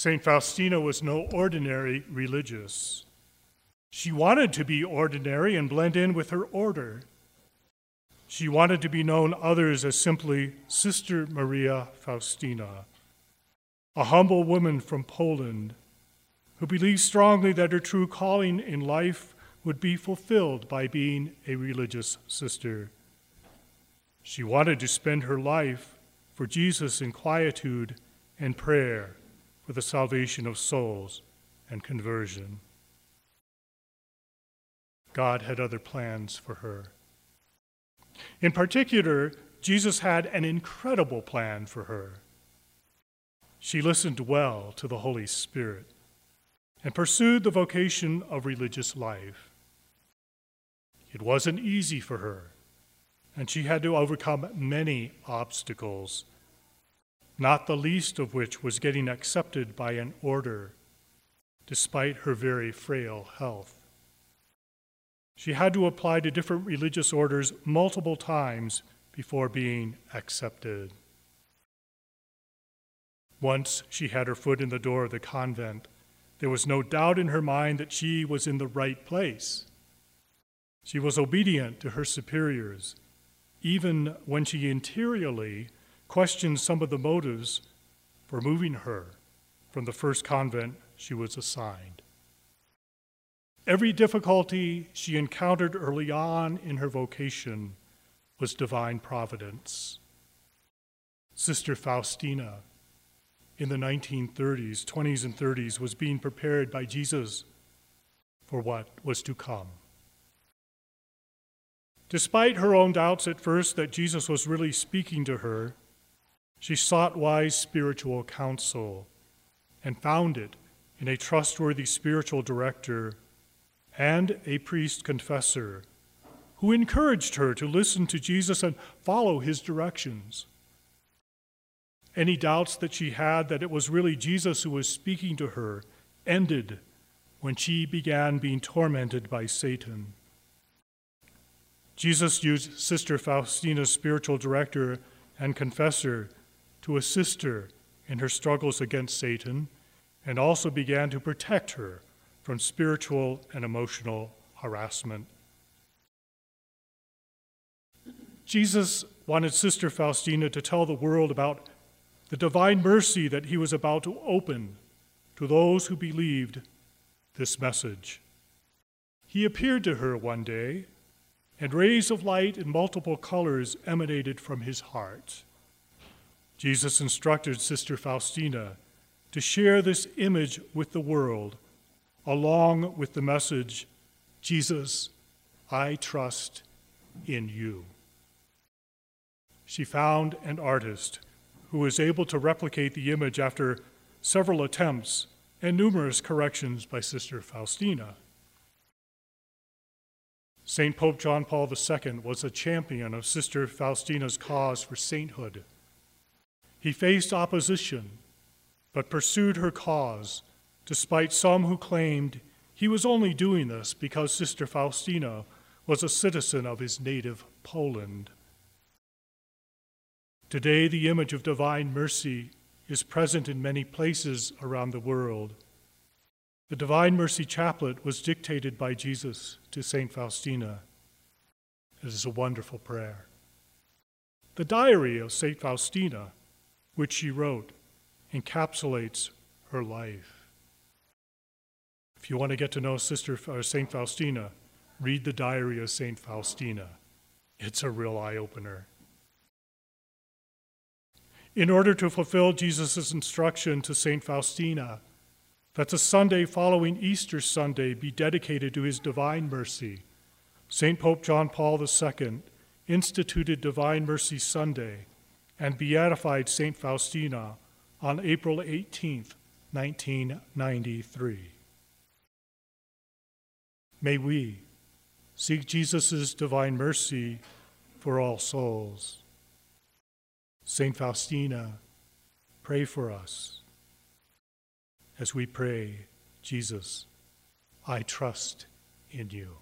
St. Faustina was no ordinary religious. She wanted to be ordinary and blend in with her order. She wanted to be known others as simply Sister Maria Faustina, a humble woman from Poland who believed strongly that her true calling in life would be fulfilled by being a religious sister. She wanted to spend her life for Jesus in quietude and prayer for the salvation of souls and conversion. God had other plans for her. In particular, Jesus had an incredible plan for her. She listened well to the Holy Spirit and pursued the vocation of religious life. It wasn't easy for her, and she had to overcome many obstacles, not the least of which was getting accepted by an order, despite her very frail health. She had to apply to different religious orders multiple times before being accepted. Once she had her foot in the door of the convent, there was no doubt in her mind that she was in the right place. She was obedient to her superiors, even when she interiorly questioned some of the motives for moving her from the first convent she was assigned. Every difficulty she encountered early on in her vocation was divine providence. Sister Faustina, in the 1930s, 20s, and 30s, was being prepared by Jesus for what was to come. Despite her own doubts at first that Jesus was really speaking to her, she sought wise spiritual counsel and found it in a trustworthy spiritual director and a priest confessor who encouraged her to listen to Jesus and follow his directions. Any doubts that she had that it was really Jesus who was speaking to her ended when she began being tormented by Satan. Jesus used Sister Faustina's spiritual director and confessor to assist her in her struggles against Satan and also began to protect her from spiritual and emotional harassment. Jesus wanted Sister Faustina to tell the world about the divine mercy that he was about to open to those who believed this message. He appeared to her one day, and rays of light in multiple colors emanated from his heart. Jesus instructed Sister Faustina to share this image with the world along with the message Jesus, I trust in you. She found an artist who was able to replicate the image after several attempts and numerous corrections by Sister Faustina. St. Pope John Paul II was a champion of Sister Faustina's cause for sainthood. He faced opposition, but pursued her cause despite some who claimed he was only doing this because Sister Faustina was a citizen of his native Poland. Today, the image of divine mercy is present in many places around the world. The Divine Mercy Chaplet was dictated by Jesus to St. Faustina. It is a wonderful prayer. The diary of St. Faustina, which she wrote, encapsulates her life. If you want to get to know Sister or uh, Saint Faustina, read the diary of Saint Faustina. It's a real eye opener. In order to fulfill Jesus' instruction to Saint Faustina that the Sunday following Easter Sunday be dedicated to his divine mercy, St. Pope John Paul II instituted Divine Mercy Sunday and beatified St. Faustina on April 18, 1993. May we seek Jesus' divine mercy for all souls. St. Faustina, pray for us. As we pray, Jesus, I trust in you.